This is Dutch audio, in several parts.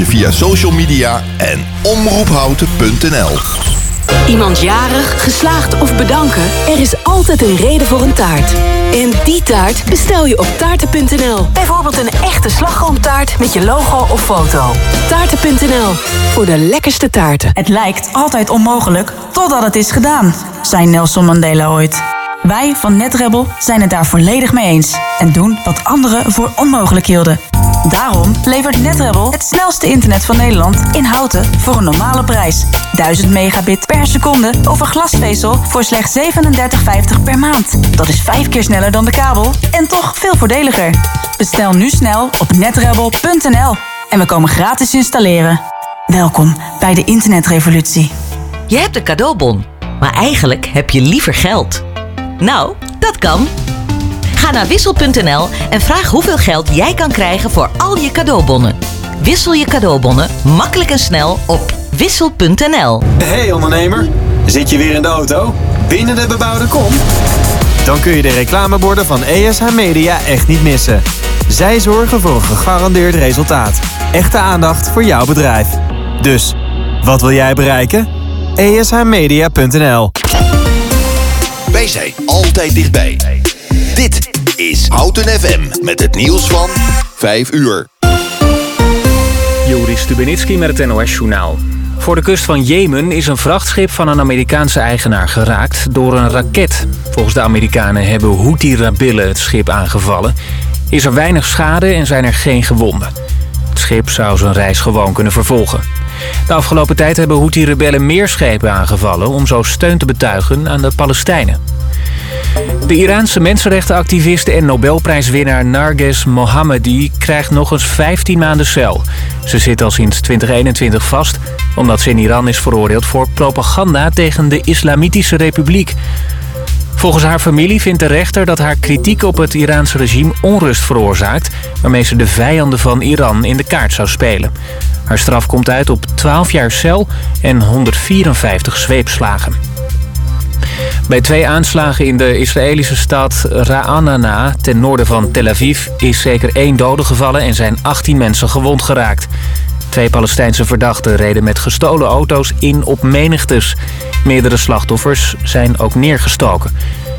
je via social media en omroephouten.nl. Iemand jarig, geslaagd of bedanken? Er is altijd een reden voor een taart. En die taart bestel je op taarten.nl. Bijvoorbeeld een echte slagroomtaart met je logo of foto. Taarten.nl, voor de lekkerste taarten. Het lijkt altijd onmogelijk totdat het is gedaan, zei Nelson Mandela ooit. Wij van NetRebel zijn het daar volledig mee eens en doen wat anderen voor onmogelijk hielden. Daarom levert NetRebel het snelste internet van Nederland in houten voor een normale prijs. 1000 megabit per seconde over glasvezel voor slechts 37,50 per maand. Dat is vijf keer sneller dan de kabel en toch veel voordeliger. Bestel nu snel op netrebel.nl en we komen gratis installeren. Welkom bij de internetrevolutie. Je hebt een cadeaubon, maar eigenlijk heb je liever geld. Nou, dat kan. Ga naar wissel.nl en vraag hoeveel geld jij kan krijgen voor al je cadeaubonnen. Wissel je cadeaubonnen makkelijk en snel op wissel.nl. Hey ondernemer, zit je weer in de auto? Binnen de bebouwde kom? Dan kun je de reclameborden van ESH Media echt niet missen. Zij zorgen voor een gegarandeerd resultaat. Echte aandacht voor jouw bedrijf. Dus, wat wil jij bereiken? ESHmedia.nl Wij zijn altijd dichtbij. Dit is Houten FM met het nieuws van 5 uur. Joris Stubenitski met het NOS-journaal. Voor de kust van Jemen is een vrachtschip van een Amerikaanse eigenaar geraakt door een raket. Volgens de Amerikanen hebben Houthi-rebellen het schip aangevallen. Is er weinig schade en zijn er geen gewonden. Het schip zou zijn reis gewoon kunnen vervolgen. De afgelopen tijd hebben Houthi-rebellen meer schepen aangevallen... om zo steun te betuigen aan de Palestijnen. De Iraanse mensenrechtenactiviste en Nobelprijswinnaar Narges Mohammadi krijgt nog eens 15 maanden cel. Ze zit al sinds 2021 vast omdat ze in Iran is veroordeeld voor propaganda tegen de Islamitische Republiek. Volgens haar familie vindt de rechter dat haar kritiek op het Iraanse regime onrust veroorzaakt... waarmee ze de vijanden van Iran in de kaart zou spelen. Haar straf komt uit op 12 jaar cel en 154 zweepslagen. Bij twee aanslagen in de Israëlische stad Ra'anana ten noorden van Tel Aviv is zeker één dode gevallen en zijn 18 mensen gewond geraakt. Twee Palestijnse verdachten reden met gestolen auto's in op menigtes. Meerdere slachtoffers zijn ook neergestoken.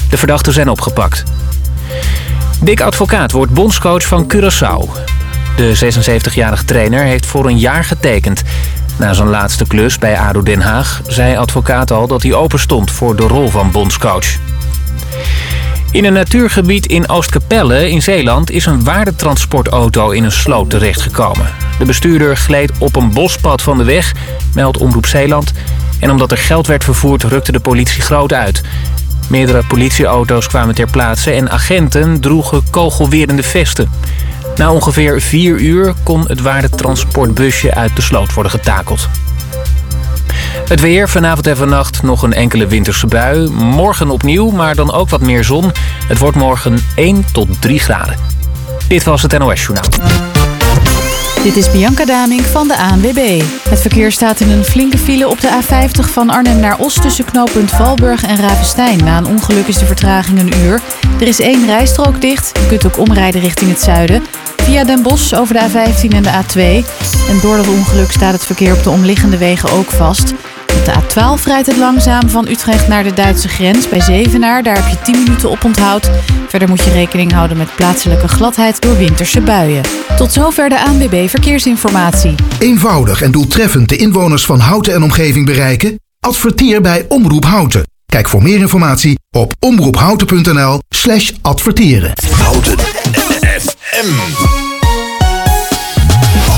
De verdachten zijn opgepakt. Dick Advocaat wordt bondscoach van Curaçao. De 76-jarige trainer heeft voor een jaar getekend. Na zijn laatste klus bij ADO Den Haag zei advocaat al dat hij open stond voor de rol van bondscoach. In een natuurgebied in Oostkapelle in Zeeland is een waardetransportauto in een sloot terechtgekomen. De bestuurder gleed op een bospad van de weg, meldt Omroep Zeeland. En omdat er geld werd vervoerd rukte de politie groot uit. Meerdere politieauto's kwamen ter plaatse en agenten droegen kogelwerende vesten. Na ongeveer vier uur kon het waardetransportbusje uit de sloot worden getakeld. Het weer, vanavond en vannacht nog een enkele winterse bui. Morgen opnieuw, maar dan ook wat meer zon. Het wordt morgen 1 tot 3 graden. Dit was het NOS Journaal. Dit is Bianca Daming van de ANWB. Het verkeer staat in een flinke file op de A50 van Arnhem naar Os... tussen knooppunt Valburg en Ravenstein. Na een ongeluk is de vertraging een uur. Er is één rijstrook dicht. Je kunt ook omrijden richting het zuiden. Via Den Bosch over de A15 en de A2. En door dat ongeluk staat het verkeer op de omliggende wegen ook vast. Op de A12 rijdt het langzaam van Utrecht naar de Duitse grens bij Zevenaar. Daar heb je 10 minuten op onthoud. Verder moet je rekening houden met plaatselijke gladheid door winterse buien. Tot zover de ANWB Verkeersinformatie. Eenvoudig en doeltreffend de inwoners van Houten en omgeving bereiken? Adverteer bij Omroep Houten. Kijk voor meer informatie op omroephouten.nl slash adverteren. Houten FM.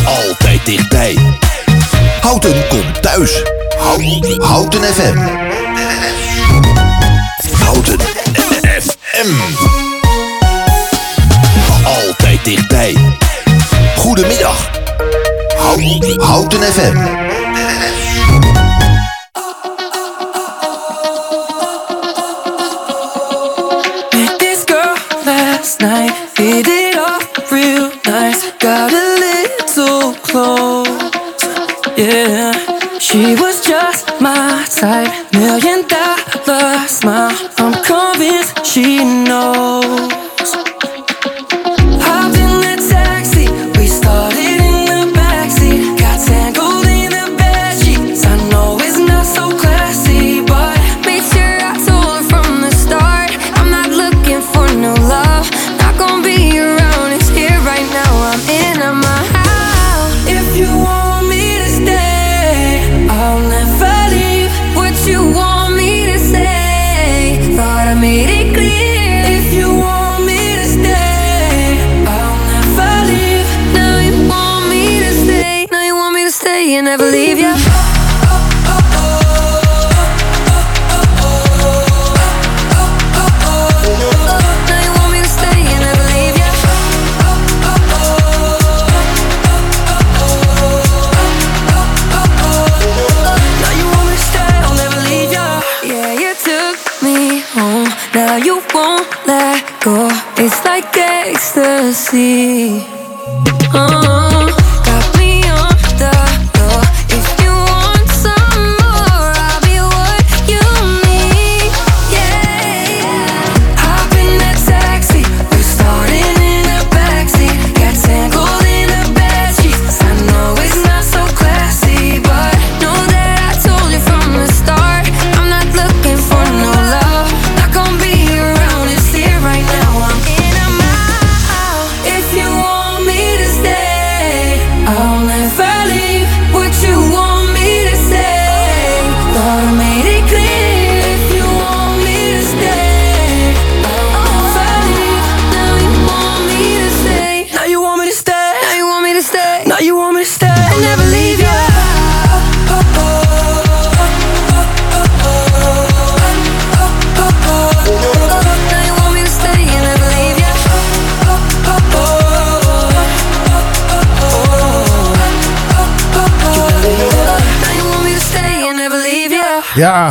Altijd dichtbij. Houten komt thuis. Houten, FM. Houten FM. Altijd dichtbij. Goedemiddag. Houten FM.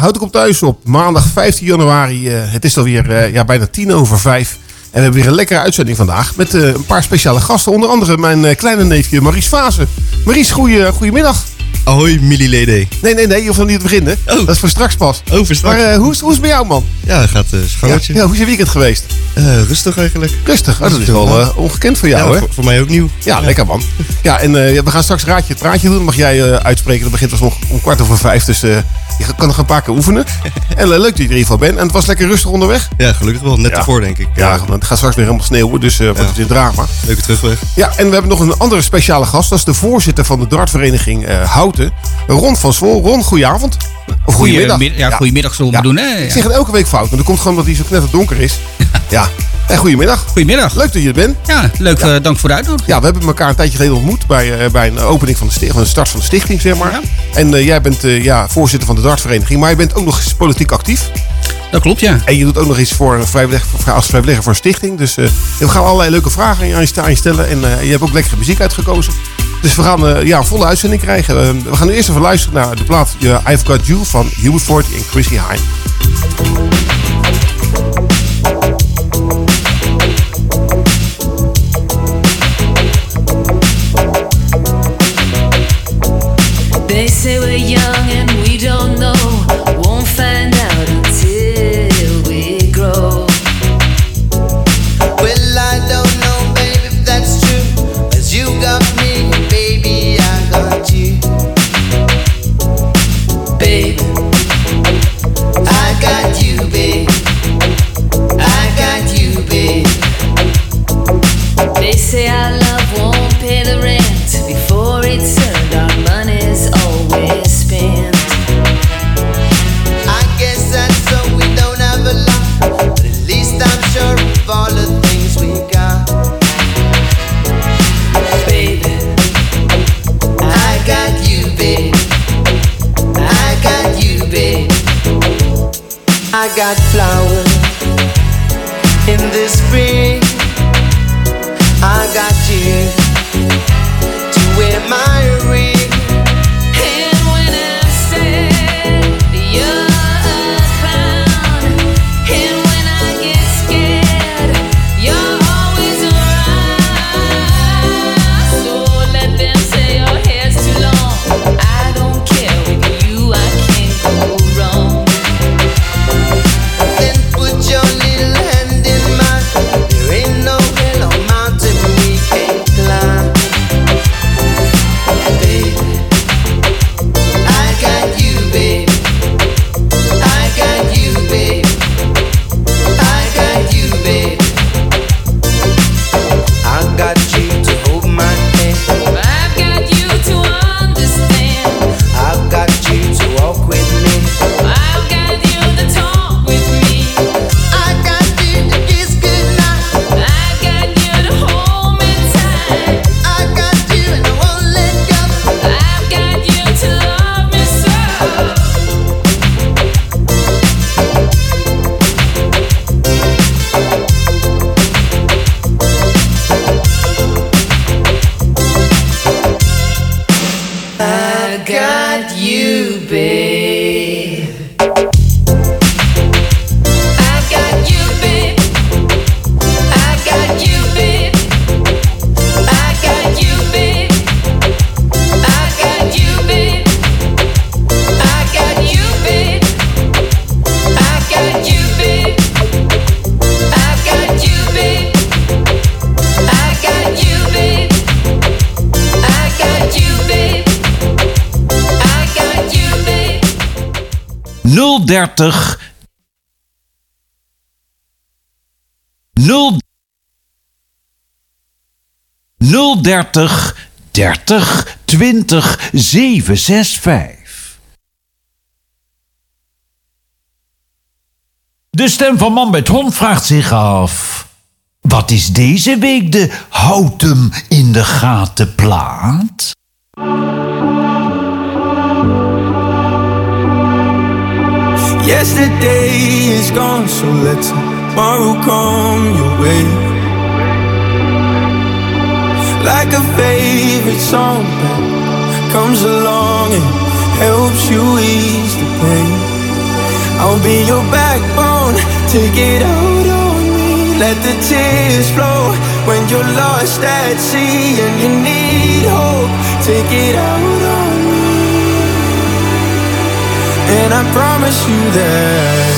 Houd ik op thuis op maandag 15 januari. eh, het is alweer eh, ja, bijna tien over vijf. En we hebben weer een lekkere uitzending vandaag. Met eh, een paar speciale gasten. Onder andere mijn kleine neefje Maries Fase. Maries, goeie, goedemiddag. Ahoy, Mililede. Nee, nee, nee, je hoeft nog niet te beginnen. Dat is voor straks pas. Oh, voor straks. Maar eh, hoe, is, hoe is het met jou, man? Ja, dat gaat uh, Ja, schootje. ja, hoe is je weekend geweest? Eh, rustig eigenlijk. Rustig. Oh, dat is wel ongekend voor jou, Ja, hè? voor, voor mij ook nieuw. Ja, lekker man. Ja, en we gaan straks raadje het praatje doen. Dat mag jij uitspreken. Dat begint pas nog om kwart over vijf. Dus je kan nog een paar keer oefenen. en leuk dat je er in ieder geval bent. En het was lekker rustig onderweg. Ja, gelukkig wel. Net ervoor, denk ik. Ja, want het gaat straks weer helemaal sneeuwen. Dus wat is dit drama. Leuke terugweg. Ja, en we hebben nog een andere speciale gast. Dat is de voorzitter van de dartvereniging eh, Houten. Ron van Zwol. Ron, goedenavond. Of goedemiddag. Goedemiddag, ja, goedemiddag zullen we Ja. doen, hè? Ik zeg het elke week fout. Maar dat komt gewoon omdat hij zo knetter donker is. ja. En goedemiddag. Goedemiddag. Leuk dat je er bent. Ja, leuk. eh, dank voor de uitnodiging. Ja, we hebben elkaar een tijdje geleden ontmoet bij, eh, bij een opening van de, van de start van de stichting, zeg maar. Ja. En eh, jij bent ja, voorzitter van de dartvereniging, maar je bent ook nog eens politiek actief. Dat klopt, ja. En je doet ook nog iets voor vrijwilliger, als vrijwilliger voor een stichting. Dus we gaan allerlei leuke vragen aan je, aan je stellen. En je hebt ook lekkere muziek uitgekozen. Dus we gaan eh, ja, een volle uitzending krijgen. Eh, we gaan nu eerst even luisteren naar de plaat eh, I've Got You van Hubert Ford en Chrissy Hine. 030 0 030 30 20 765. De stem van Man met Hond vraagt zich af. Wat is deze week de Houtem in de gaten plaat? Yesterday is gone, so let tomorrow come your way. Like a favorite song that comes along and helps you ease the pain. I'll be your backbone, take it out on me. Let the tears flow when you're lost at sea and you need hope. Take it out on And I promise you that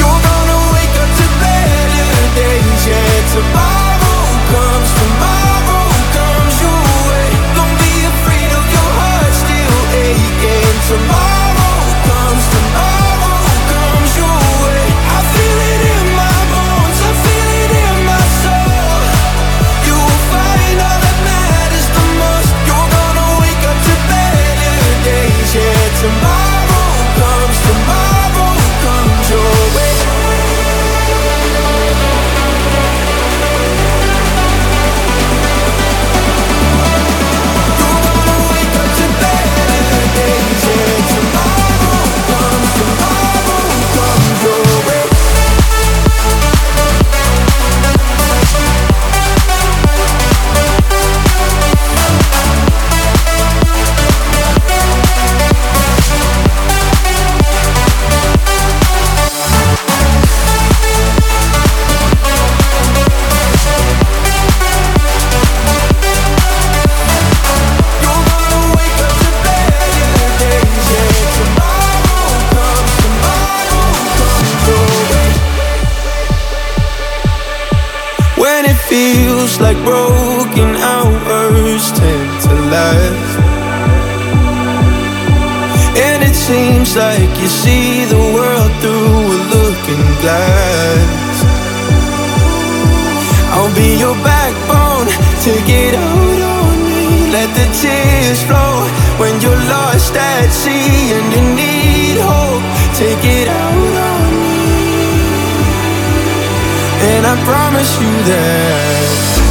you're gonna wake up to better days. Yeah, tomorrow comes, tomorrow comes your way. Don't be afraid of your heart still aching. Tomorrow comes, tomorrow comes your way. I feel it in my bones, I feel it in my soul. You will find all that matters the most. You're gonna wake up to better days. Yeah, tomorrow feels like broken hours tend to last And it seems like you see the world through a looking glass. I'll be your backbone, take it out on me. Let the tears flow when you're lost at sea And you need hope, take it out on me and I promise you that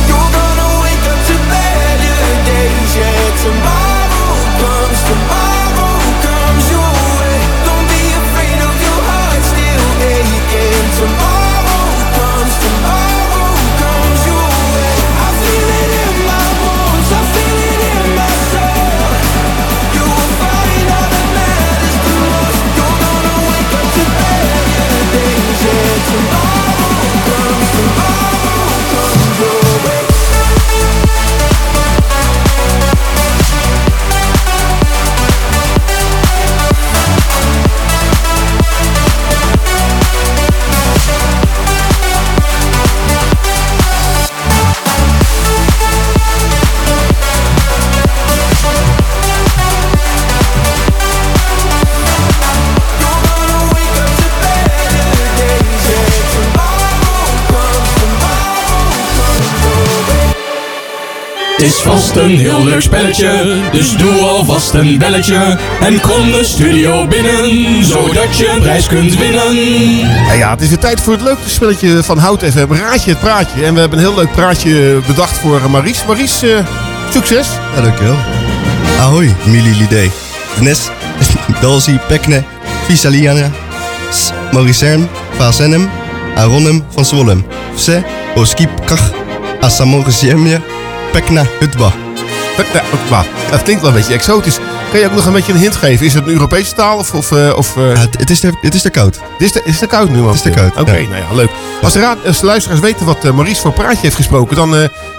is vast een heel leuk spelletje, dus doe alvast een belletje. En kom de studio binnen, zodat je een prijs kunt winnen. Ja, ja, het is weer tijd voor het leuke spelletje van Hout FM. Raadje het praatje. En we hebben een heel leuk praatje bedacht voor eh, Maries. Maries, eh, succes. Ja, dankjewel. Ahoy, mililidee. Dnes, Dalzi, Pekne, Visaliana, S- Mauricern, Vazenem, Aronem van Zwollem. Vse, Oskip, Kach, Asamorisiemje, Pekna, Hutba. Pekna, Hutba. Dat klinkt wel een beetje exotisch. Kan je ook nog een beetje een hint geven? Is het een Europese taal of... of, eh, of eh, het, is te, het is te koud. Het is te, is koud nu, man. Het is te koud, Oké, ja. nou ja, leuk. Als de, raad, als de luisteraars weten wat eh, Maries voor praatje heeft gesproken... dan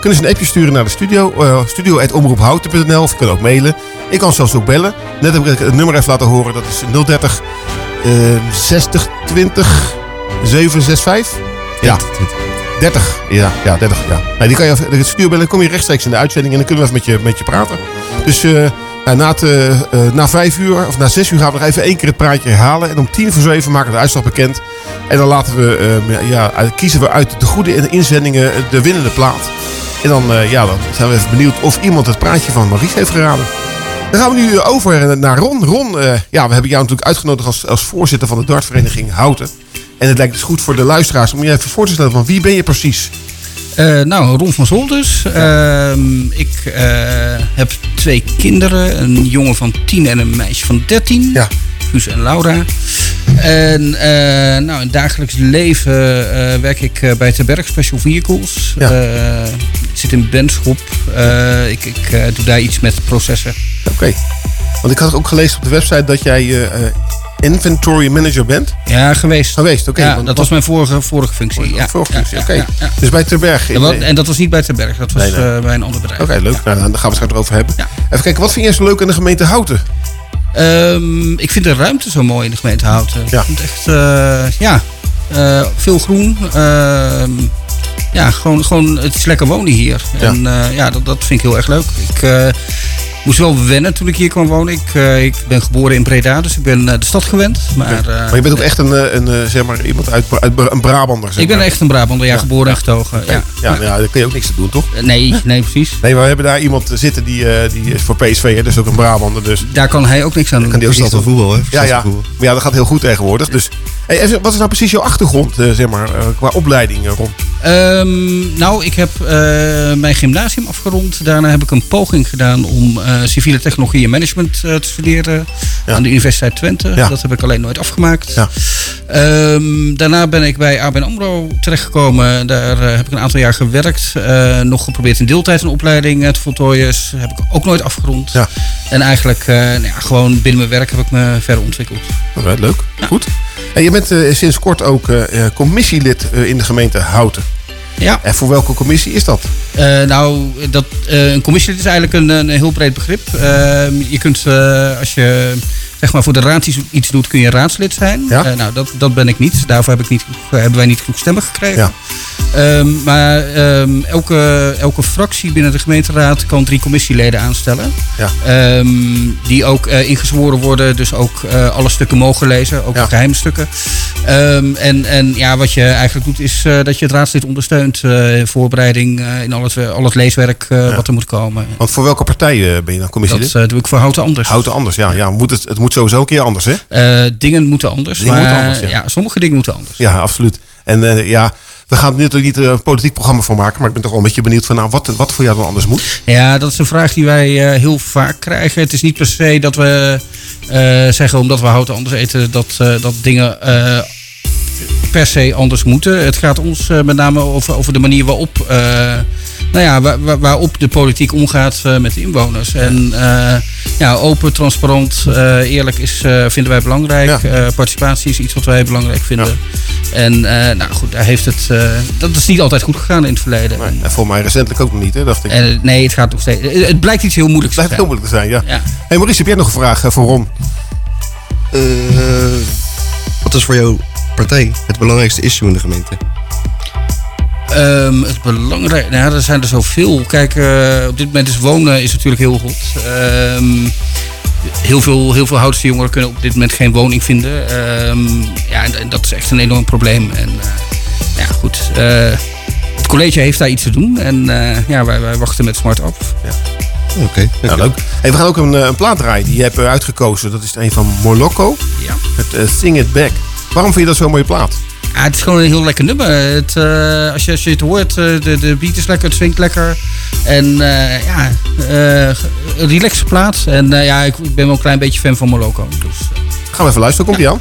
kunnen ze een appje sturen naar de studio. eh studio.omroephouten.nl of kunnen ook mailen. Ik kan zelfs ook bellen. Net heb ik het nummer even laten horen. Dat is 030 eh 60 20 765. Ja. 30. Ja, ja 30. Ja. Die kan je de studio bellen. Dan kom je rechtstreeks in de uitzending en dan kunnen we even met je, met je praten. Dus eh, Nou, na, het, eh, eh, na vijf uur, of na zes uur gaan we nog even één keer het praatje herhalen. En om tien voor zeven maken we de uitslag bekend. En dan laten we, ja, kiezen we uit de goede inzendingen de winnende plaat. En dan, ja, dan zijn we even benieuwd of iemand het praatje van Maurice heeft geraden. Dan gaan we nu over naar Ron. Ron, ja, we hebben jou natuurlijk uitgenodigd als, als voorzitter van de dartvereniging Houten. En het lijkt dus goed voor de luisteraars om je even voor te stellen van wie ben je precies? Eh, nou, Ron van Zol dus. Ehm, ik eh, heb twee kinderen. Een jongen van 10 en een meisje van 13. Ja. Guus en Laura. En eh, nou, in het dagelijks leven werk ik bij Terberg Special Vehicles. Ja. Ik zit in Benschop. Ik ik doe daar iets met processen. Oké. Want ik had ook gelezen op de website dat jij inventory manager bent. Ja, geweest. Geweest, oké. Ja, dat was mijn vorige, vorige functie. Ja, vorige ja, functie, ja, oké. ja, ja. Dus bij Terberg. Ja, wat- en dat was niet bij Terberg, dat was Nee, nee. eh, bij een ander bedrijf. Oké, leuk. Nou, dan gaan we het straks erover hebben. Even kijken, wat vind jij zo leuk in de gemeente Houten? Ehm, ik vind de ruimte zo mooi in de gemeente Houten. Ik vind echt, eh, ja, eh, veel groen. Ehm, ja, gewoon, gewoon, het is lekker wonen hier. Ja. En ja, dat, dat vind ik heel erg leuk. Ik moest wel wennen toen ik hier kwam wonen. Ik, eh, ik ben geboren in Breda, dus ik ben eh, de stad gewend. Maar, eh, maar je bent ook echt een, eh, een, eh, zeg maar, iemand uit, uit een Brabander. Zeg ik ben maar. echt een Brabander, ja, geboren en getogen. Ja. Ja, ja, daar kun je ook niks te doen, toch? Nee, nee, precies. Nee, maar we hebben daar iemand zitten die, eh, die is voor PSV, hè, dus ook een Brabander. Dus Daar kan hij ook niks aan doen. kan die ook doen. voetbal, hè? Ja, ja. van voetbal. Maar ja, dat gaat heel goed tegenwoordig. Dus, hey, wat is nou precies jouw achtergrond, eh, zeg maar, eh, qua opleiding, eh, Ron? Ehm, nou, ik heb eh, mijn gymnasium afgerond. Daarna heb ik een poging gedaan om eh, civiele technologie en management eh, te studeren aan de Universiteit Twente. Ja. Dat heb ik alleen nooit afgemaakt. Ja. Ehm, daarna ben ik bij ABN AMRO terechtgekomen. Daar eh, heb ik een aantal jaar gewerkt. Eh, nog geprobeerd in deeltijd een opleiding eh, te voltooien. Dus heb ik ook nooit afgerond. Ja. En eigenlijk eh, nou ja, gewoon binnen mijn werk heb ik me verder ontwikkeld. Alright, leuk. Goed. En je bent eh, sinds kort ook eh, eh, commissielid eh, in de gemeente Houten. Ja. En voor welke commissie is dat? Eh, nou, dat, eh, een commissie is eigenlijk een, een heel breed begrip. Ehm, je kunt, eh, als je zeg maar, voor de raad iets, doet, kun je raadslid zijn. Ja. Eh, nou, dat, dat ben ik niet. Daarvoor heb ik niet, hebben wij niet genoeg stemmen gekregen. Ja. Ehm, maar ehm, elke, elke fractie binnen de gemeenteraad kan drie commissieleden aanstellen. Ja. Ehm, die ook eh, ingezworen worden, dus ook eh, alle stukken mogen lezen, ook geheime stukken. En, en ja, wat je eigenlijk doet, is dat je het raadslid ondersteunt in voorbereiding, in al het, al het leeswerk wat er moet komen. Want voor welke partij ben je dan commissielid? Dat doe ik voor Houten Anders. Houten anders, ja. ja moet het, het moet sowieso een keer anders, hè? Eh, dingen moeten anders. Dingen maar, moeten anders, ja. ja. sommige dingen moeten anders. Ja, absoluut. En eh, ja, we gaan er natuurlijk niet eh, een politiek programma voor maken. Maar ik ben toch wel een beetje benieuwd van nou, wat, wat voor jou dan anders moet. Ja, dat is een vraag die wij heel vaak krijgen. Het is niet per se dat we zeggen omdat we houten anders eten dat, dat dingen per se anders moeten. Het gaat ons met name over, over de manier waarop, nou ja, waar, waar- waarop de politiek omgaat eh, met de inwoners. En eh, ja, open, transparant, eh, eerlijk is, eh, vinden wij belangrijk. Eh, participatie is iets wat wij belangrijk vinden. En eh, nou goed, daar heeft het, eh, dat is niet altijd goed gegaan in het verleden. En voor mij recentelijk ook nog niet, hè, dacht ik. En, nee, het gaat nog steeds. Het het blijkt iets heel moeilijks Het zijn. heel moeilijk te zijn, ja. Ja. Hey Maurice, heb jij nog een vraag voor Ron? Eh, wat is voor jouw partij het belangrijkste issue in de gemeente? Ehm, het belangrijk, nou, ja, er zijn er zoveel. Kijk, eh, op dit moment is wonen is natuurlijk heel goed. Ehm, heel veel, heel veel Houtse jongeren kunnen op dit moment geen woning vinden. Ehm, ja, en, en dat is echt een enorm probleem. En eh, ja, goed. eh, het college heeft daar iets te doen. En ja, wij, wij wachten met smart af. Oké. Nou, leuk. Hey, we gaan ook een, een plaat draaien die je hebt uitgekozen. Dat is een van Molokko. Ja. Het Sing It Back. Waarom vind je dat zo'n mooie plaat? Ja, het is gewoon een heel lekker nummer. Het, eh, als, je, als je het hoort, eh, de, de beat is lekker, het swingt lekker. En eh, ja, een relaxe plaat. En ja, ik, ik ben wel een klein beetje fan van Moloko. Dus. Gaan we even luisteren, komt die aan?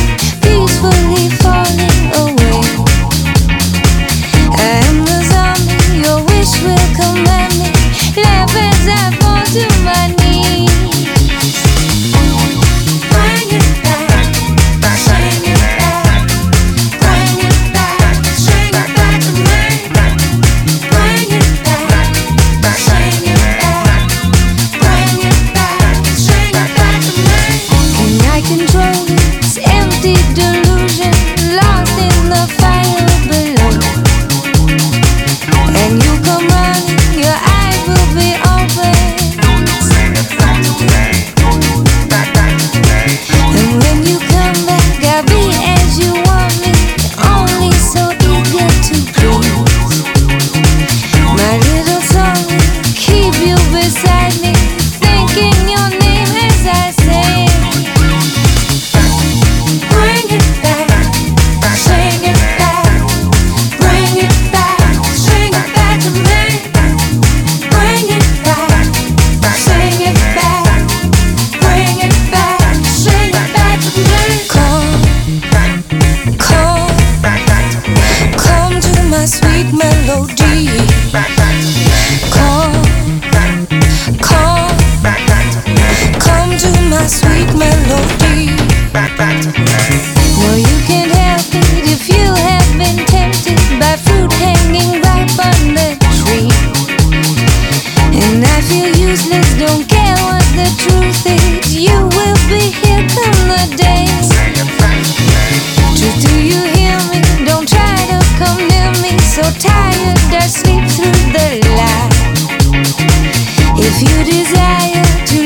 If you desire to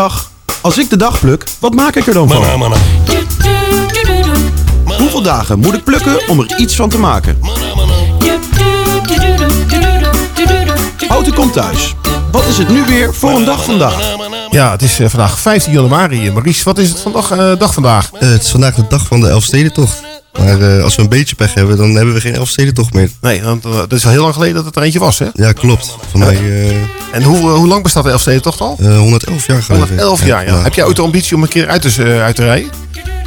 dag. Als ik de dag pluk, wat maak ik er dan van? Hoeveel dagen moet ik plukken om er iets van te maken? Houten komt thuis. Wat is het nu weer voor een dag vandaag? Ja, het is eh, vandaag 15 januari. Maurice, wat is het vandaag, eh, dag vandaag? Eh, het is vandaag de dag van de Elfstedentocht. Maar eh, als we een beetje pech hebben, dan hebben we geen Elfstedentocht meer. Nee, want eh, dat is al heel lang geleden dat het er eentje was, hè? Ja, klopt. Voor mij eh, En hoe, eh, hoe lang bestaat de Elfstedentocht al? eh, 111 jaar geleden. 111 jaar, ja. Heb jij ooit de ambitie om een keer uit te, eh, uit te rijden?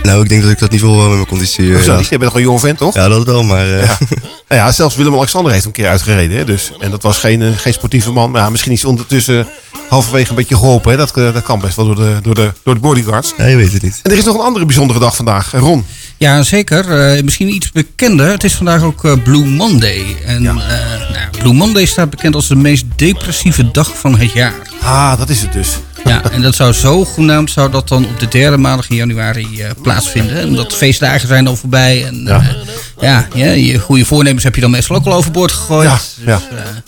Nou, ik denk dat ik dat niveau wel met mijn conditie... eh, Hoezo ja. niet? Je bent nog een jong vent, toch? Ja, dat wel, maar... eh, Ja. Nou ja, zelfs Willem-Alexander heeft een keer uitgereden. Hè? Dus, en dat was geen, eh, geen sportieve man. Maar ja, misschien is hij ondertussen halverwege een beetje geholpen. Hè? Dat, eh, dat kan best wel door de, door, de, door de bodyguards. Ja, je weet het niet. En er is nog een andere bijzondere dag vandaag. Eh, Ron. Ja, zeker. Eh, misschien iets bekender. Het is vandaag ook eh, Blue Monday. En eh, nou, Blue Monday staat bekend als de meest depressieve dag van het jaar. Ah, dat is het dus. Ja, en dat zou zo genaamd zou dat dan op de derde maandag in januari eh, plaatsvinden. En dat feestdagen zijn al voorbij. En ja, ja, ja, je goede voornemens heb je dan meestal ook al overboord gegooid. Ja, ja.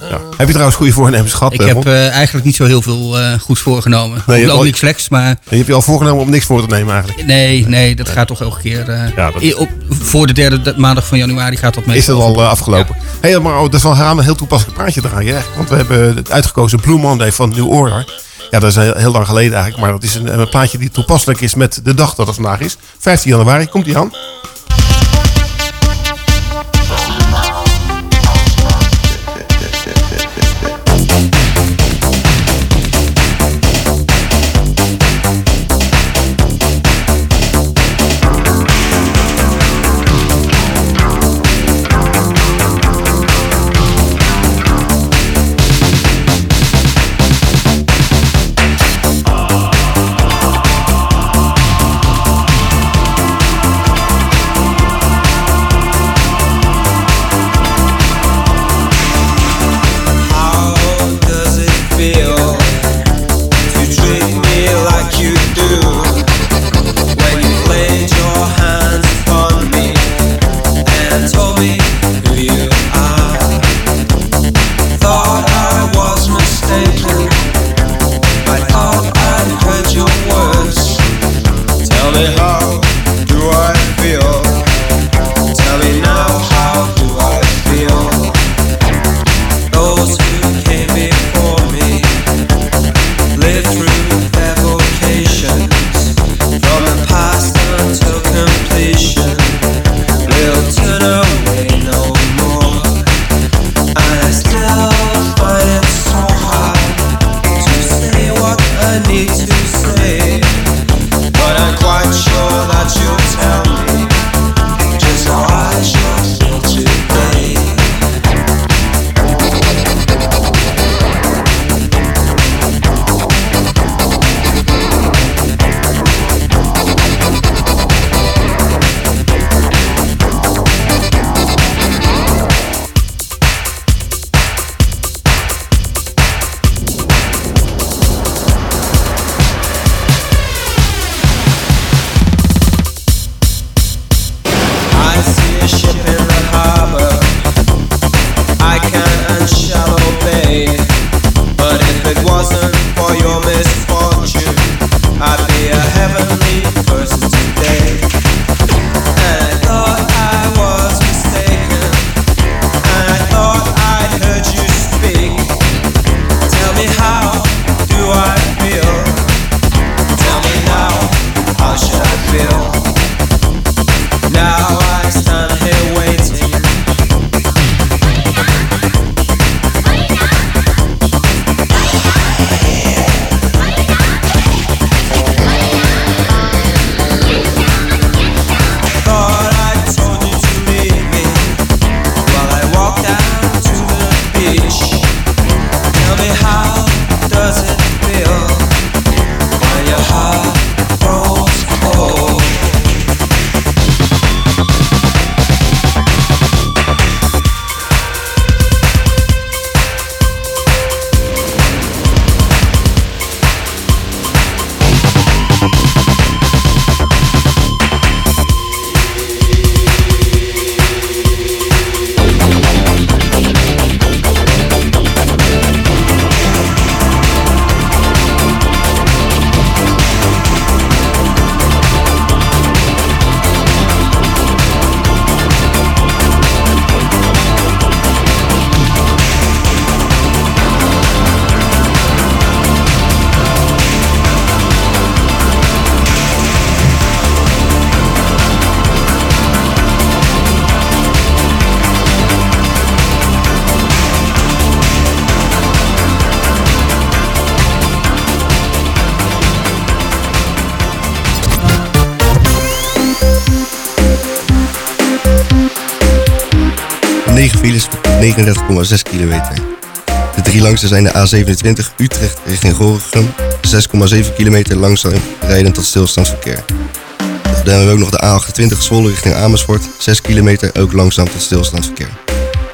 ja. Heb je trouwens goede voornemens gehad? Ik eh, heb eh, eigenlijk niet zo heel veel eh goeds voorgenomen. Nee, je ook al- niks slechts, maar... Je hebt je al voorgenomen om niks voor te nemen eigenlijk. Nee, nee, dat gaat toch elke keer... eh, Ja, dat- i- op, voor de derde maandag van januari gaat dat Is meestal. dat al eh, afgelopen? Hey, maar oh, dat is wel een heel toepasselijk praatje draaien. Hè? Want we hebben het uitgekozen Blue Monday van New Order. Ja, dat is heel, lang geleden eigenlijk. Maar dat is een, een plaatje die toepasselijk is met de dag dat het vandaag is. 15 januari, komt die aan. 39,6 kilometer. De drie langste zijn de A27 Utrecht richting Gorinchem. 6,7 kilometer langzaam rijden tot stilstandsverkeer. Dan hebben we ook nog de A28 Zwolle richting Amersfoort. 6 kilometer ook langzaam tot stilstandsverkeer.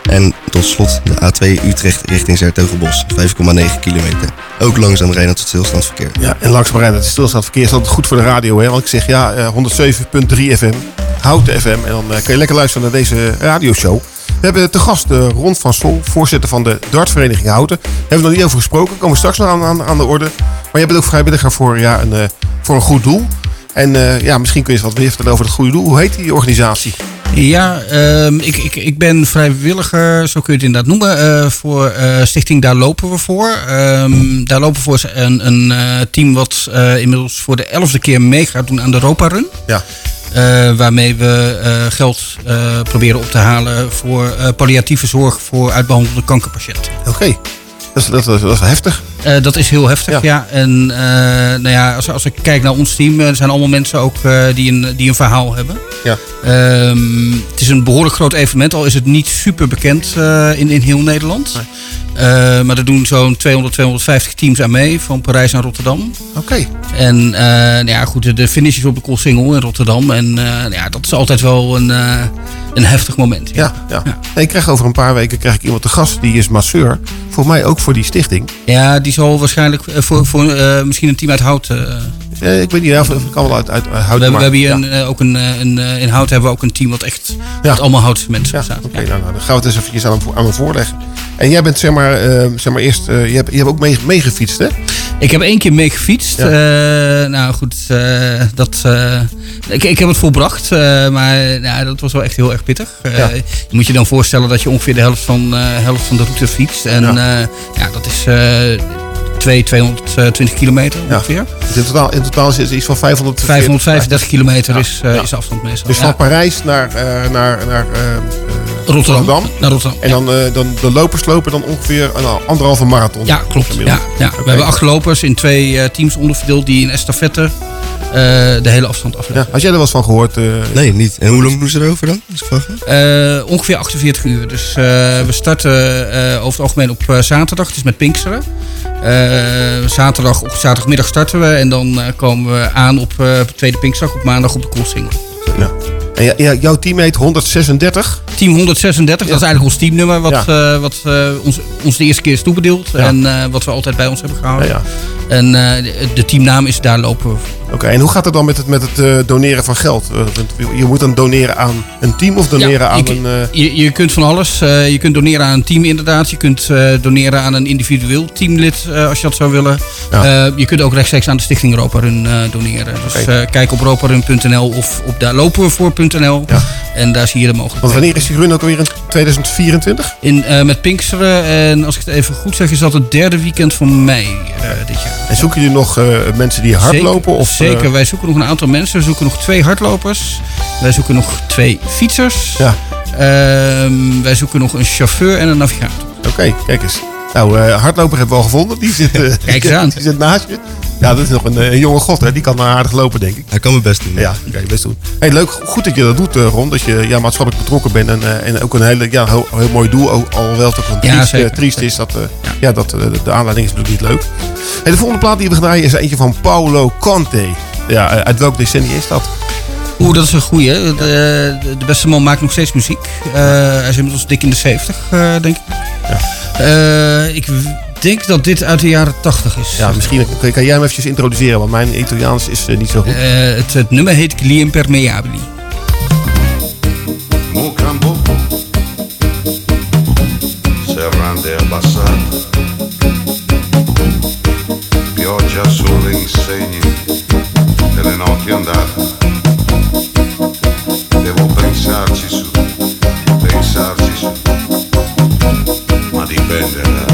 En tot slot de A2 Utrecht richting Zertogenbos. 5,9 kilometer. Ook langzaam rijden tot stilstandsverkeer. Ja, en langzaam rijden het stilstaand verkeer is altijd goed voor de radio. Hè? Want ik zeg ja, eh, 107.3 FM, Houten FM. En dan eh, kun je lekker luisteren naar deze radioshow. We hebben te gast eh, Ron van Sol, voorzitter van de dartvereniging Houten. Daar hebben we nog niet over gesproken. Komen we straks nog aan, aan, aan de orde. Maar jij bent ook vrijwilliger voor, ja, een, eh, voor een goed doel. En eh, ja, misschien kun je eens wat meer vertellen over het goede doel. Hoe heet die organisatie? Ja, ehm, ik, ik, ik ben vrijwilliger, zo kun je het inderdaad noemen, voor Stichting Daar Lopen we voor. Ehm, Daar Lopen we voor is een, een team wat inmiddels voor de elfde keer mee gaat doen aan de Europa Run. Ja. Eh, waarmee we eh, geld eh, proberen op te halen voor palliatieve zorg voor uitbehandelde kankerpatiënten. Oké, dat, is, dat, is- dat is heftig. Dat is heel heftig, ja. En nou ja, als, als ik kijk naar ons team, er zijn allemaal mensen ook die, een, die een verhaal hebben. Ja. Ehm, het is een behoorlijk groot evenement, al is het niet super bekend in, in heel Nederland. Eh, maar er doen zo'n 200, 250 teams aan mee, van Parijs naar Rotterdam. Oké. En eh, nou ja, goed, de- finish is op de Koolsingel in Rotterdam. En eh, nou ja, dat is altijd wel een, een heftig moment. Ja, ja. Nee, ik krijg over een paar weken krijg ik iemand te gast, die is masseur. Voor mij ook voor die stichting. Ja, die zal waarschijnlijk voor, voor misschien een team uit hout. Eh, ik weet niet, of het kan wel uit, uit, uit we, hebben- we hebben hier een, eh, ook een, eh, een, eh, in hout hebben we ook een team wat echt met allemaal houtcementen Ja, staat. Oké, nou, nou, dan gaan we het eens even aan voor- aan voorleggen. En jij bent zeg maar, zeg maar eerst, je, hebt, je hebt ook mee- meegefietst hè? Ik heb één keer mee gefietst. Nou goed, dat, ik, ik heb het volbracht. maar nou, dat was wel echt heel erg pittig. Ja. Je moet je dan voorstellen dat je ongeveer de helft van, helft van de route fietst. En Ja. dat is 2, 220 kilometer ongeveer. Dus in totaal, in totaal is het iets van 500 535 kilometer is, eh, Ja. is de afstand meestal. Dus Ja. van Parijs naar, eh, naar, naar eh, eh, Rotterdam. Naar Rotterdam. En dan, eh, dan de lopers lopen dan ongeveer een anderhalve marathon. Ja, klopt. Ja, ja. We hebben acht lopers in twee eh, teams onderverdeeld die in estafette eh, de hele afstand afleggen. Ja, had jij er wel eens van gehoord? eh? Nee, niet. En hoe lang doen ze erover dan? Als ik vraag mag? Eh, ongeveer 48 uur. Dus eh, we starten eh, over het algemeen op zaterdag, het is met Pinksteren. Eh, zaterdag, op zaterdagmiddag starten we en dan eh, komen we aan op eh, tweede Pinkstdag, op maandag op de crossing. Ja. En ja, jouw team heet 136? Team 136, dat is eigenlijk ons teamnummer, wat, Ja. wat ons, ons de eerste keer is toebedeeld. Ja. En wat we altijd bij ons hebben gehouden. Ja, En de, de teamnaam is Daar lopen we. Oké, en hoe gaat het dan met het, met het eh, doneren van geld? Eh, je moet dan doneren aan een team of doneren Ja, aan je, een... eh, je, je kunt van alles. Je kunt doneren aan een team inderdaad. Je kunt doneren aan een individueel teamlid als je dat zou willen. Ja. Je kunt ook rechtstreeks aan de stichting Roparun eh doneren. Dus kijk op roparun.nl of op daar lopen we voor.nl. En daar zie je de mogelijkheden. want wanneer is die run ook alweer in 2024? In, met Pinksteren. En als ik het even goed zeg, is dat het derde weekend van mei dit jaar. En zoeken jullie nog mensen die hardlopen? Zeker, Of, zeker. wij zoeken nog een aantal mensen. We zoeken nog twee hardlopers. Wij zoeken nog twee fietsers. Ja. Ehm, wij zoeken nog een chauffeur en een navigator. Oké, kijk eens. Nou, eh, hardloper hebben we al gevonden. Die zit, eh, Kijk eens aan. Die zit naast je. Ja, dat is nog een, eh, een jonge god, hè? Die kan maar aardig lopen, denk ik. Hij kan mijn best doen. Ja, oké, best doen. Hey, leuk, goed dat je dat doet, Ron. Dat je ja, maatschappelijk betrokken bent en, eh, en ook een hele, ja, heel, heel mooi doel. Al- Alhoewel het ook een Ja, triest, triest is dat, eh, ja. dat de aanleiding is natuurlijk niet leuk. Hey, de volgende plaat die we gaan draaien is eentje van Paolo Conte. Ja, uit welk decennium is dat? Oeh, dat is een goeie. De, de, de beste man maakt nog steeds muziek. Eh, hij is inmiddels dik in de 70, eh, denk ik. Eh, ik denk dat dit uit de jaren 80 is. Ja, misschien kan, kan jij hem eventjes introduceren, want mijn Italiaans is niet zo goed. Eh, het, het nummer heet Gli Impermeabili. Serrande abbassate pioggia sulle insegne delle notti andate σκάψεις Μα την πέτερα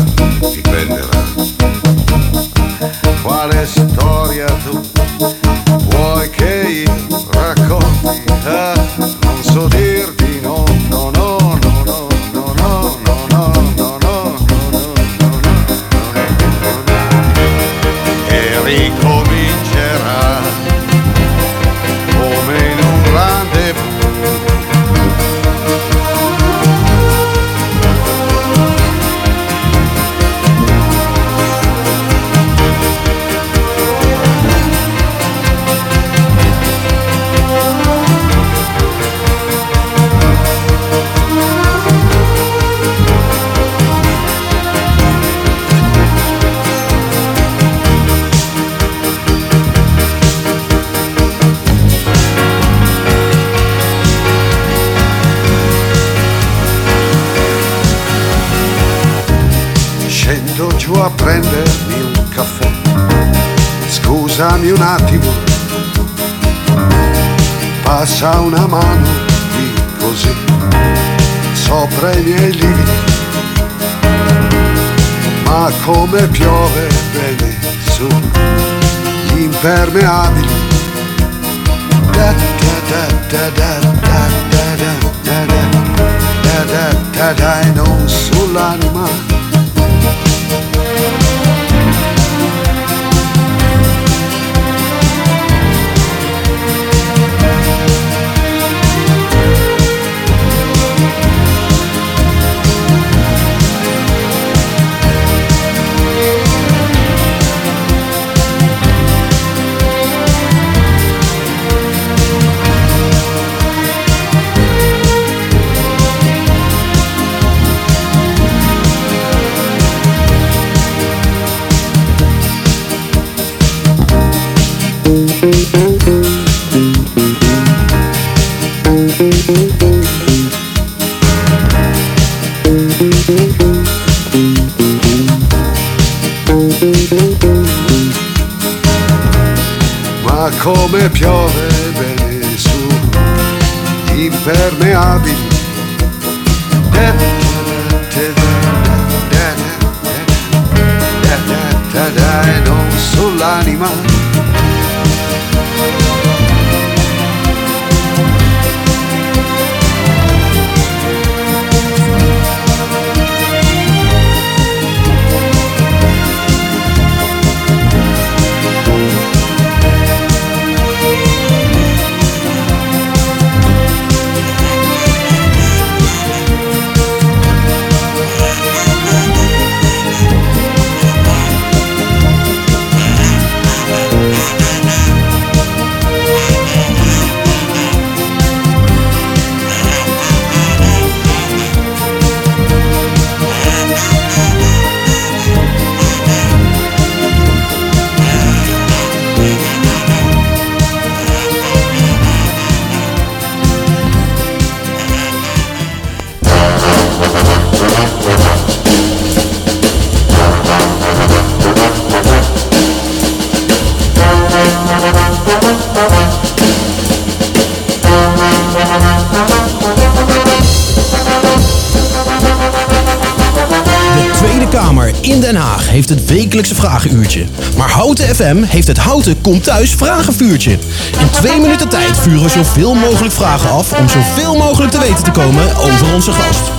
Kamer in Den Haag heeft het wekelijkse vragenuurtje. Maar Houten FM heeft het Houten Komt Thuis vragenvuurtje. In twee minuten tijd vuren we zoveel mogelijk vragen af om zoveel mogelijk te weten te komen over onze gast.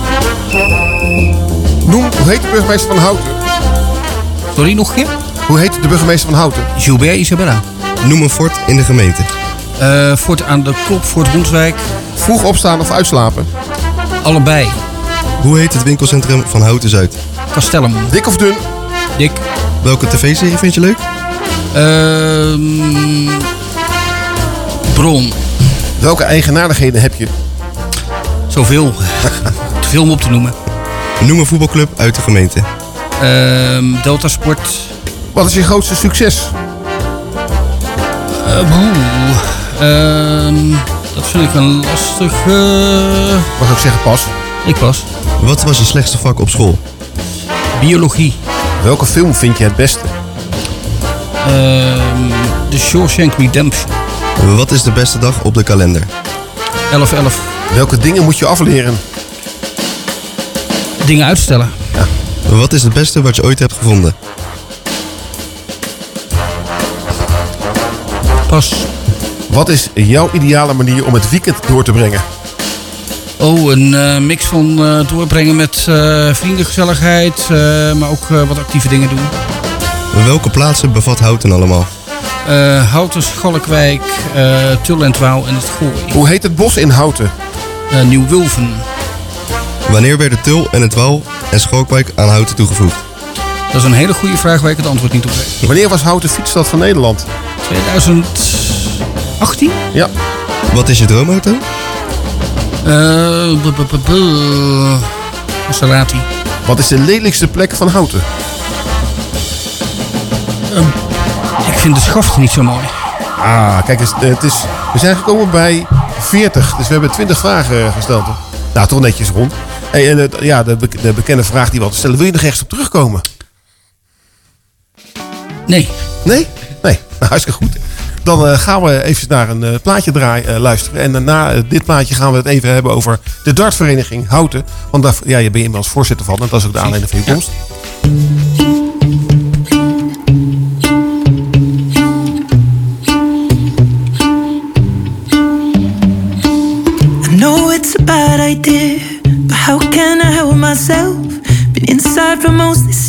Noem, hoe heet de burgemeester van Houten? Sorry, nog een keer? Hoe heet de burgemeester van Houten? Gilbert Isabella. Noem een fort in de gemeente. Eh Fort aan de Klop, Fort Ronswijk. Vroeg opstaan of uitslapen? Allebei. Hoe heet het winkelcentrum van Houten Zuid? Castellum. Dik of dun? Dik. Welke tv-serie vind je leuk? Ehm bron. Welke eigenaardigheden heb je? Zoveel. Te veel om op te noemen. Noem een voetbalclub uit de gemeente. Ehm Delta Sport. Wat is je grootste succes? Eh, oeh, ehm, dat vind ik een lastige. Mag ik zeggen pas? Ik pas. Wat was je slechtste vak op school? Biologie. Welke film vind je het beste? Ehm The Shawshank Redemption. Wat is de beste dag op de kalender? 11-11. Welke dingen moet je afleren? Dingen uitstellen. Wat is het beste wat je ooit hebt gevonden? Pas. Wat is jouw ideale manier om het weekend door te brengen? Oh, een eh, mix van eh, doorbrengen met eh, vriendengezelligheid, eh, maar ook eh, wat actieve dingen doen. Welke plaatsen bevat Houten allemaal? Eh Houten, Schalkwijk, eh Tull en Twaal en het Gooi. Hoe heet het bos in Houten? Nieuw-Wulven. Wanneer werden Tul en het Waal en Schalkwijk aan Houten toegevoegd? Dat is een hele goede vraag waar ik het antwoord niet op weet. Wanneer was Houten fietsstad van Nederland? 2018? Ja. Wat is je droomauto? Eh, Maserati. Wat is de lelijkste plek van Houten? Ik vind de schaft niet zo mooi. Ah, kijk eens, het is, we zijn gekomen bij 40, dus we hebben 20 vragen gesteld. hè? Nou, toch netjes rond. Hey, en het- ja, de, de bekende vraag die we altijd stellen, wil je nog ergens op terugkomen? Nee. Nee? Nee, nou, hartstikke goed. Dan eh, gaan we even naar een eh, plaatje draaien, eh, luisteren. En na eh, dit plaatje gaan we het even hebben over de dartvereniging Houten. Want daar ja, je ben je inmiddels voorzitter van en dat is ook de aanleiding van je komst. Idea, but how can I help myself? Been inside for most this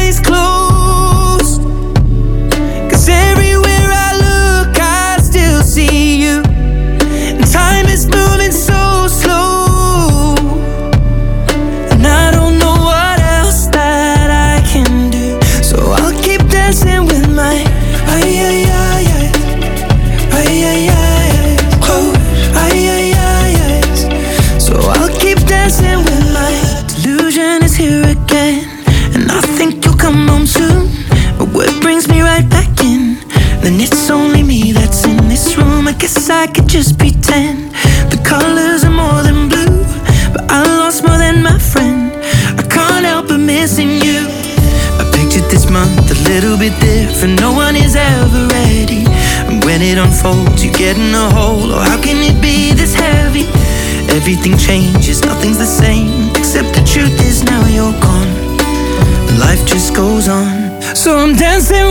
unfolds, in a hole. Oh, how can it be this heavy? Everything changes, nothing's the same. Except the truth is now you're gone. Life just goes on. So I'm dancing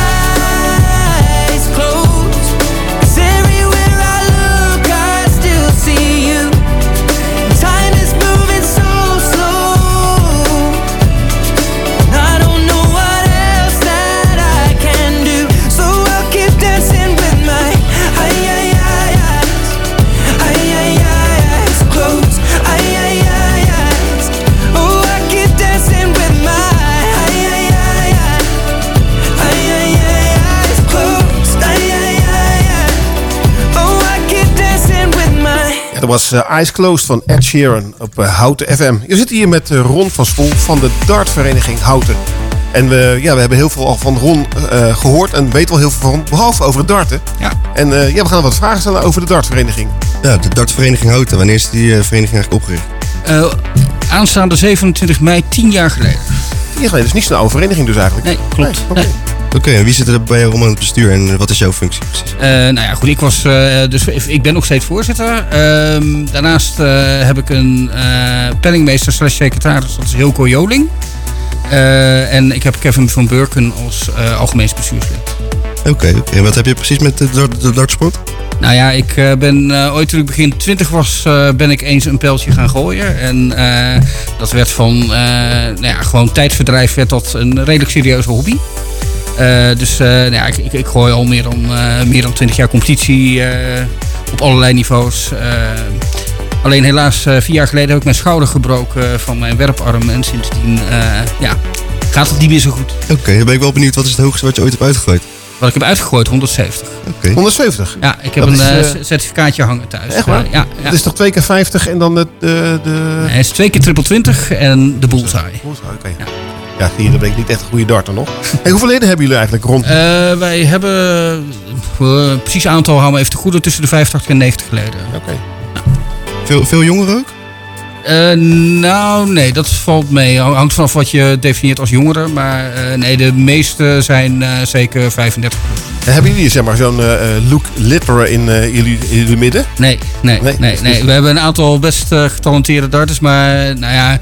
dat was eh, Eyes Closed van Ed Sheeran op eh, Houten FM. Je zit hier met eh, Ron van Spol van de dartvereniging Houten. En we, ja, we hebben heel veel al van Ron eh, gehoord en weten wel heel veel van, behalve over het darten. Ja. En eh, ja, we gaan wat vragen stellen over de dartvereniging. Ja, de dartvereniging Houten. Wanneer is die eh, vereniging eigenlijk opgericht? Eh, aanstaande 27 mei, 10 jaar geleden. Tien jaar geleden, dus niet zo'n oude vereniging dus eigenlijk. Nee, klopt. Oké. En wie zit er bij jou om aan het bestuur en wat is jouw functie precies? Eh, nou ja, goed, ik was eh, dus ik ben nog steeds voorzitter. Ehm, daarnaast eh, heb ik een penningmeester slash secretaris, dat is Hilco Joling. En ik heb Kevin van Burken als algemeens bestuurslid. Oké. En wat heb je precies met de, de dartsport? Nou ja, ik ben ooit toen ik begin 20 was, ben ik eens een pijltje gaan gooien. En dat werd van, nou ja, gewoon tijdverdrijf werd dat een redelijk serieuze hobby. Eh, dus eh, nou ja, ik, ik, ik gooi al meer dan, eh, meer dan 20 jaar competitie eh, op allerlei niveaus. Alleen helaas, eh, vier jaar geleden heb ik mijn schouder gebroken van mijn werparm. En sindsdien eh, ja, gaat het niet meer zo goed. Oké, dan ben ik wel benieuwd. Wat is het hoogste wat je ooit hebt uitgegooid? Wat ik heb uitgegooid, 170. Oké. 170? Ja, ik heb Dat een is, certificaatje hangen thuis. Echt waar? Ja, ja. Het is toch twee keer 50 en dan de... de, de... Hij is twee keer triple 20 en de bullseye. Oké. Ja, dan ben ik niet echt een goede darter nog. Hey, hoeveel leden hebben jullie eigenlijk rond? Eh, wij hebben, uh, precies aantal houden we even te goede, tussen de 85 en 90 leden. Oké. Veel, veel jongeren ook? Eh, nou, nee, dat valt mee. Hangt vanaf wat je definieert als jongeren. Maar eh, nee, de meeste zijn eh, zeker 35 plus. En hebben jullie zeg maar zo'n Luke Litteren in, eh, jullie, in jullie midden? Nee, nee, nee. nee, dus- We hebben een aantal best getalenteerde darters. Maar nou ja,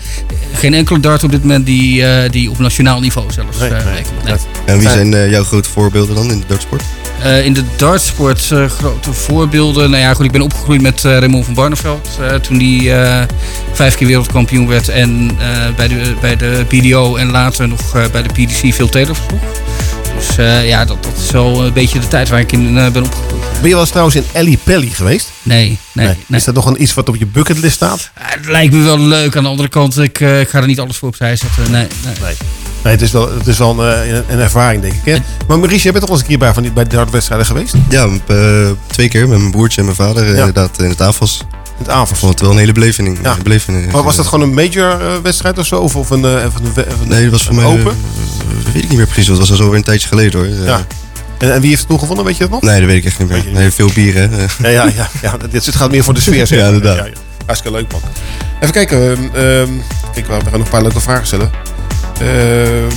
geen enkele dart op dit moment die, eh, die op nationaal niveau zelfs Nee, eh, nee. En wie zijn eh, jouw grote voorbeelden dan in de dartsport? Eh, in de dartsport eh, grote voorbeelden. Nou ja, goed, ik ben opgegroeid met eh, Raymond van Barneveld. eh, toen die eh, vijf keer wereldkampioen werd. En eh, bij, de, bij de PDO en later nog eh, bij de PDC veel Taylor versloeg. Dus eh, ja, dat, dat is wel een beetje de tijd waar ik in ben opgegroeid. Ben je wel eens trouwens in Ellie Pelly geweest? Nee, nee, nee. Is dat nog een, iets wat op je bucketlist staat? Het lijkt me wel leuk. Aan de andere kant, ik, eh, ik ga er niet alles voor opzij zetten. Nee, nee. Nee, het is wel, het is wel een, een ervaring, denk ik. Hè? Maar Maurice, jij bent toch wel eens een keer bij, van die, bij de dartwedstrijden geweest? Ja, twee keer met mijn broertje en mijn vader Ja. inderdaad in het AFAS. Het vond het wel een hele beleving. Ja. beleving Maar was dat gewoon een major eh, wedstrijd of zo? Of, of een, eh, een, een- Nee, dat was voor mij... open? eh, dat weet ik niet meer precies. Dat was al zo weer een tijdje geleden hoor. ja. En, en wie heeft het toen gewonnen, weet je dat nog? Nee, dat weet ik echt niet meer. Nee, veel bieren. hè. Ja, ja, ja, ja. Dit gaat meer voor de sfeer. Ja, inderdaad. Ja, ja. Hartstikke leuk, man. Even kijken. ehm, ehm, kijk, we gaan nog een paar leuke vragen stellen. Ehm,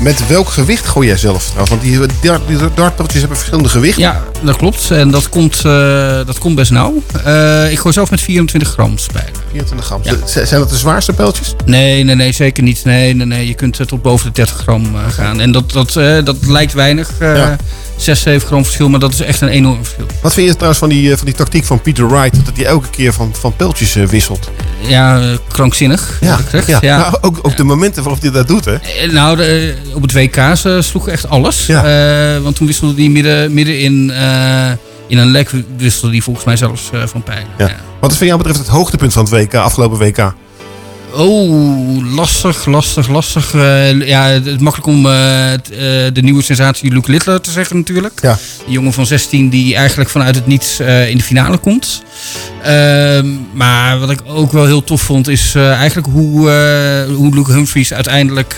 met welk gewicht gooi jij zelf trouwens? Want die, dart, die hebben verschillende gewichten. Ja, dat klopt. En dat komt, eh, dat komt best nauw. Eh, ik gooi zelf met 24 gram spijlen. 24 gram. Ja. Zijn dat de zwaarste pijltjes? Nee, nee, nee, zeker niet. Nee, nee, nee. Je kunt eh, tot boven de 30 gram gaan. En dat, dat, dat lijkt weinig. Ja. 6, 7 gram verschil, maar dat is echt een enorm verschil. Wat vind je trouwens van die, eh, van die tactiek van Peter Wright? Dat hij elke keer van, van pijltjes eh, wisselt. Ja, eh, krankzinnig. Ja, ik ja. ja. Nou, ook, ook de momenten waarop hij dat doet, hè? Nou, de, op het WK ze sloeg echt alles. Eh, want toen wisselde hij midden, midden in, in een lek wisselde hij volgens mij zelfs van pijn. Ja. Wat is van jou betreft het hoogtepunt van het WK, afgelopen WK? Oh, lastig, lastig, lastig. Eh, ja, het is makkelijk om eh, eh, de nieuwe sensatie Luke Littler te zeggen natuurlijk. Ja. Een jongen van 16 die eigenlijk vanuit het niets in de finale komt. Ehm, maar wat ik ook wel heel tof vond is eigenlijk hoe, hoe Luke Humphries uiteindelijk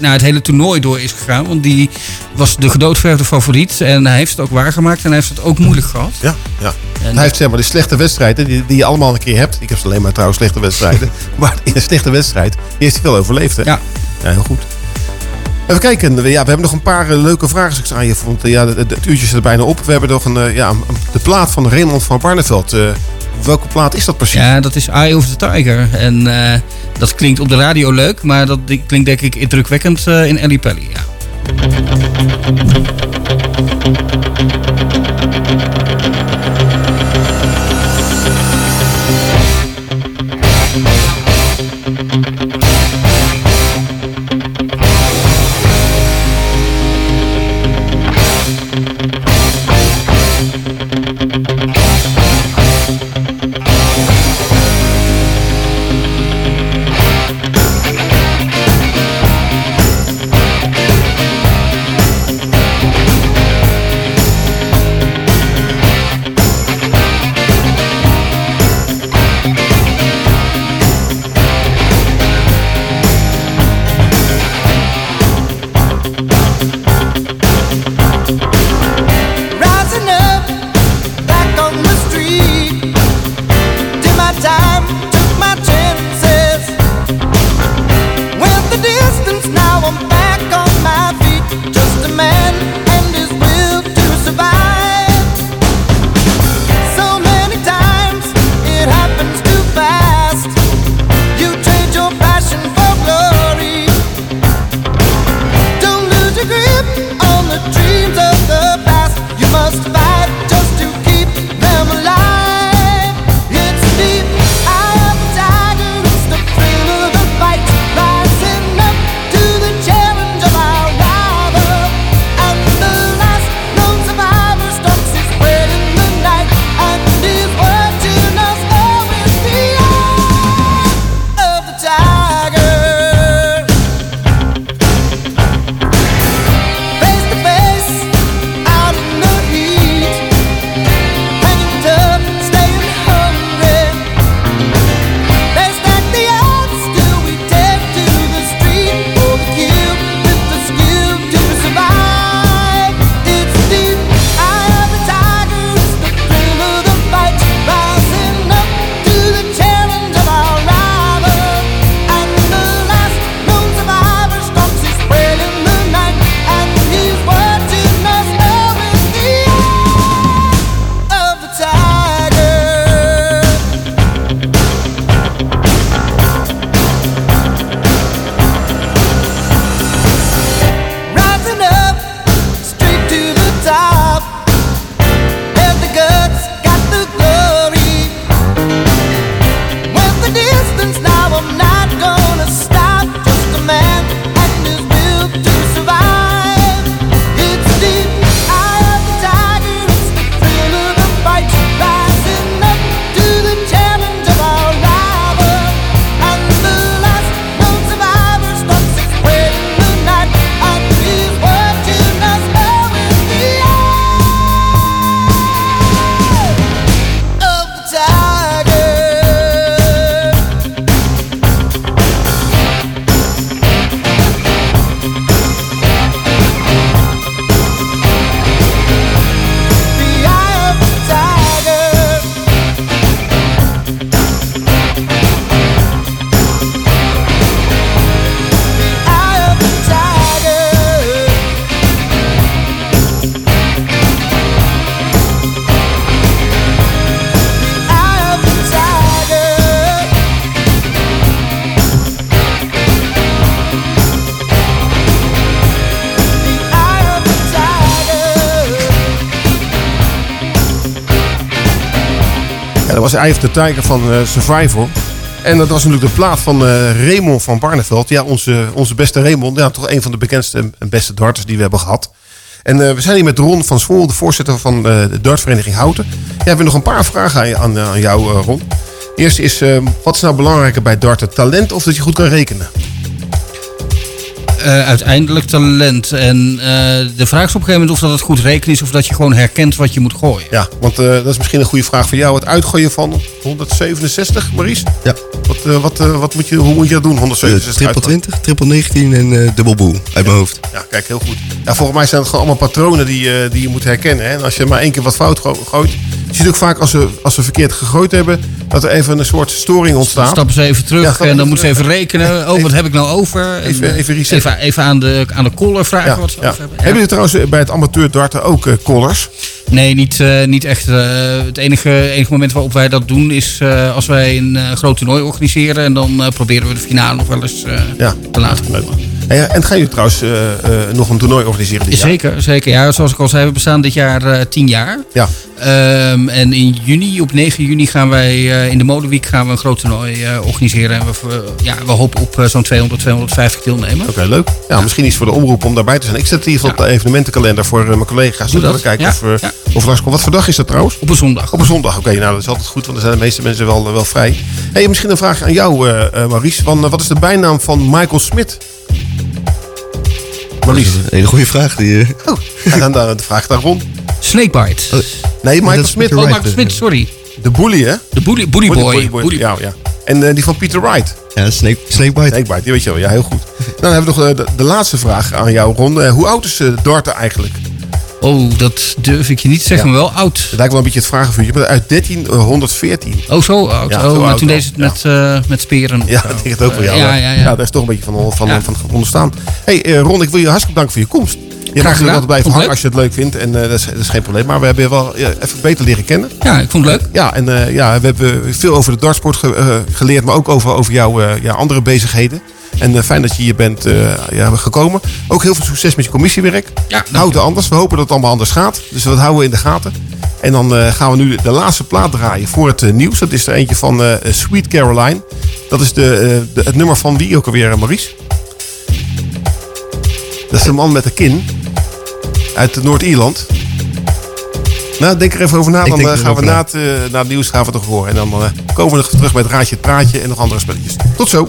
naar het hele toernooi door is gegaan. Want die was de gedoodverfde favoriet en hij heeft het ook waargemaakt en hij heeft het ook moeilijk gehad. Ja, ja. En- hij heeft zeg maar de slechte wedstrijden die, die je allemaal een keer hebt. Ik heb ze alleen maar trouwens slechte wedstrijden. maar in Stichte wedstrijd. Die heeft hij wel overleefd. Hè? Ja. ja. Heel goed. Even kijken, ja, we hebben nog een paar eh, leuke vragen ik aan je. vond. Eh, ja, het uurtje zit er bijna op. We hebben nog een, eh, ja, de plaat van Raymond van Barneveld. Welke plaat is dat precies? Ja, dat is Eye of the Tiger. En dat klinkt op de radio leuk, maar dat klinkt denk ik indrukwekkend in Ellie Pelly. Ja. Was Eye of the Tiger van eh, Survivor. En dat was natuurlijk de plaat van eh, Raymond van Barneveld. Ja, onze, onze beste Raymond. Ja, toch een van de bekendste en beste darters die we hebben gehad. En eh, we zijn hier met Ron van Zwoel, de voorzitter van de dartvereniging Houten. Ja, we hebben nog een paar vragen aan, aan, jou, Ron. Eerst is, wat is nou belangrijker bij darten? Talent of dat je goed kan rekenen? Eh, uiteindelijk talent. En eh, de vraag is op een gegeven moment of dat het goed rekenen is of dat je gewoon herkent wat je moet gooien. Ja, want eh, dat is misschien een goede vraag voor jou. Het uitgooien van 167, Maurice? Ja. Wat, eh, wat, eh, wat moet je, hoe moet je dat doen, 167 triple uitgooien? 20, triple 19 en eh dubbel boel uit mijn hoofd. Ja, kijk, heel goed. Ja, volgens mij zijn het gewoon allemaal patronen die, eh, die je moet herkennen. Hè? En als je maar één keer wat fout go- gooit... Je ziet ook vaak als ze, als ze verkeerd gegooid hebben... dat er even een soort storing ontstaat. Stappen ze even terug Ja, en dan moeten ze even rekenen. Oh, wat heb ik nou over? En, Even- eh, even resetten. even, even aan de, aan de caller vragen Ja, wat ze ja. hebben. Hebben jullie trouwens bij het amateur darten ook eh, collars? Nee, niet, eh, niet echt. het enige, enige moment waarop wij dat doen is als wij een groot toernooi organiseren. En dan proberen we de finale nog wel eens Ja. te laten komen. En, ja, en gaan jullie trouwens eh, eh, nog een toernooi organiseren dit jaar? Zeker, zeker. Ja, zoals ik al zei, we bestaan dit jaar eh, tien jaar. Ja. Ehm, en in juni, op 9 juni, gaan wij in de Modeweek gaan we een groot toernooi organiseren. En we, ja, we hopen op zo'n 200, 250 deelnemers. Oké, leuk. Ja, misschien iets voor de omroep om daarbij te zijn. Ik zet hier op de evenementenkalender voor mijn collega's. Doe Dan dat. Kijken of, of langskomt. Wat voor dag is dat trouwens? Op een zondag. Op een zondag, oké. nou, dat is altijd goed, want dan zijn de meeste mensen wel, wel vrij. Hey, misschien een vraag aan jou, Maurice. Van, wat is de bijnaam van Michael Smit? Maurice. Een hele goede vraag. Die, eh, Oh, dan, de vraag daar rond. Snakebite. Nee, Michael dat is Smit. Peter Oh, Michael Smit, sorry. De bully, hè? De bully, bully boy. Bully- Ja, ja. En eh, die van Peter Wright. ja, snake, snakebite. Snakebite, die weet je wel. Ja, heel goed. Dan hebben we nog eh, de, de laatste vraag aan jou, Ron. Eh, hoe oud is uh, darten eigenlijk? Oh, dat durf ik je niet te zeggen, maar wel oud. Het lijkt wel een beetje het vragenvuurtje, maar uit 1314. Oh, zo oud. Ja, oh, zo maar toen al. deed ze het met, eh, met speren. Ja, dat denk het ook wel. Ja, Ja, ja, ja. daar is toch een beetje van, van, Ja. van, onderstaan. hey, eh, Ron, ik wil je hartstikke bedanken voor je komst. Je mag er altijd blijven hangen als je het leuk vindt. En eh, dat, is, dat is geen probleem. Maar we hebben je wel even beter leren kennen. Ja, ik vond het leuk. Ja, en eh, ja, we hebben veel over de dartsport ge- eh, geleerd. Maar ook over, over jouw eh, ja, andere bezigheden. En eh, fijn dat je hier bent eh, ja, gekomen. Ook heel veel succes met je commissiewerk. Ja, Houd het anders. We hopen dat het allemaal anders gaat. Dus dat houden we in de gaten. En dan eh, gaan we nu de laatste plaat draaien voor het nieuws. Dat is er eentje van Sweet Caroline. Dat is de, de, het nummer van wie ook alweer, Maurice? Dat is de man met de kin. Uit Noord-Ierland. Nou, denk er even over na. Ik Dan gaan we na het, na het nieuws gaan we het nog horen. En dan komen we nog terug met Raadje het Praatje en nog andere spelletjes. Tot zo.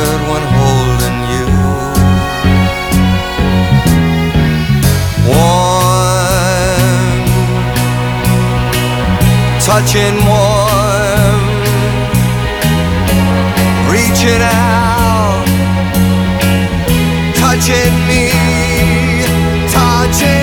touching warm, reaching out, touching me, touching.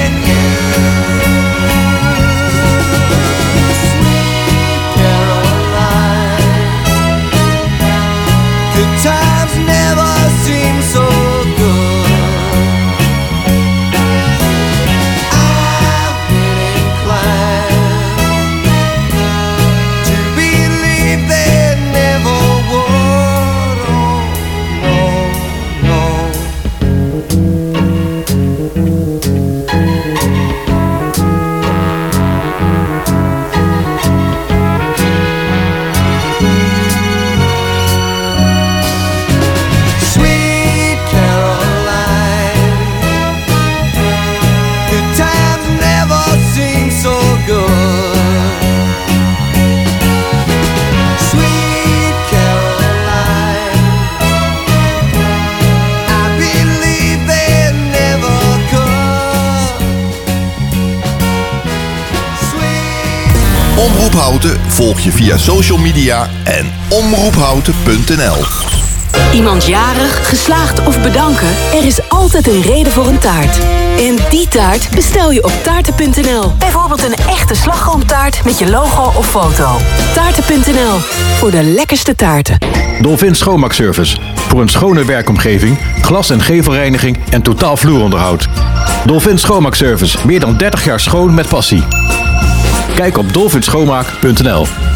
Houten volg je via social media en omroephouten.nl. Iemand jarig, geslaagd of bedanken? Er is altijd een reden voor een taart. En die taart bestel je op taarten.nl. Bijvoorbeeld een echte slagroomtaart met je logo of foto. Taarten.nl, voor de lekkerste taarten. Dolphin Schoonmaakservice. Voor een schone werkomgeving, glas- en gevelreiniging en totaal vloeronderhoud. Dolphin Schoonmaakservice. Meer dan 30 jaar schoon met passie. Kijk op dolphinschoonmaak.nl.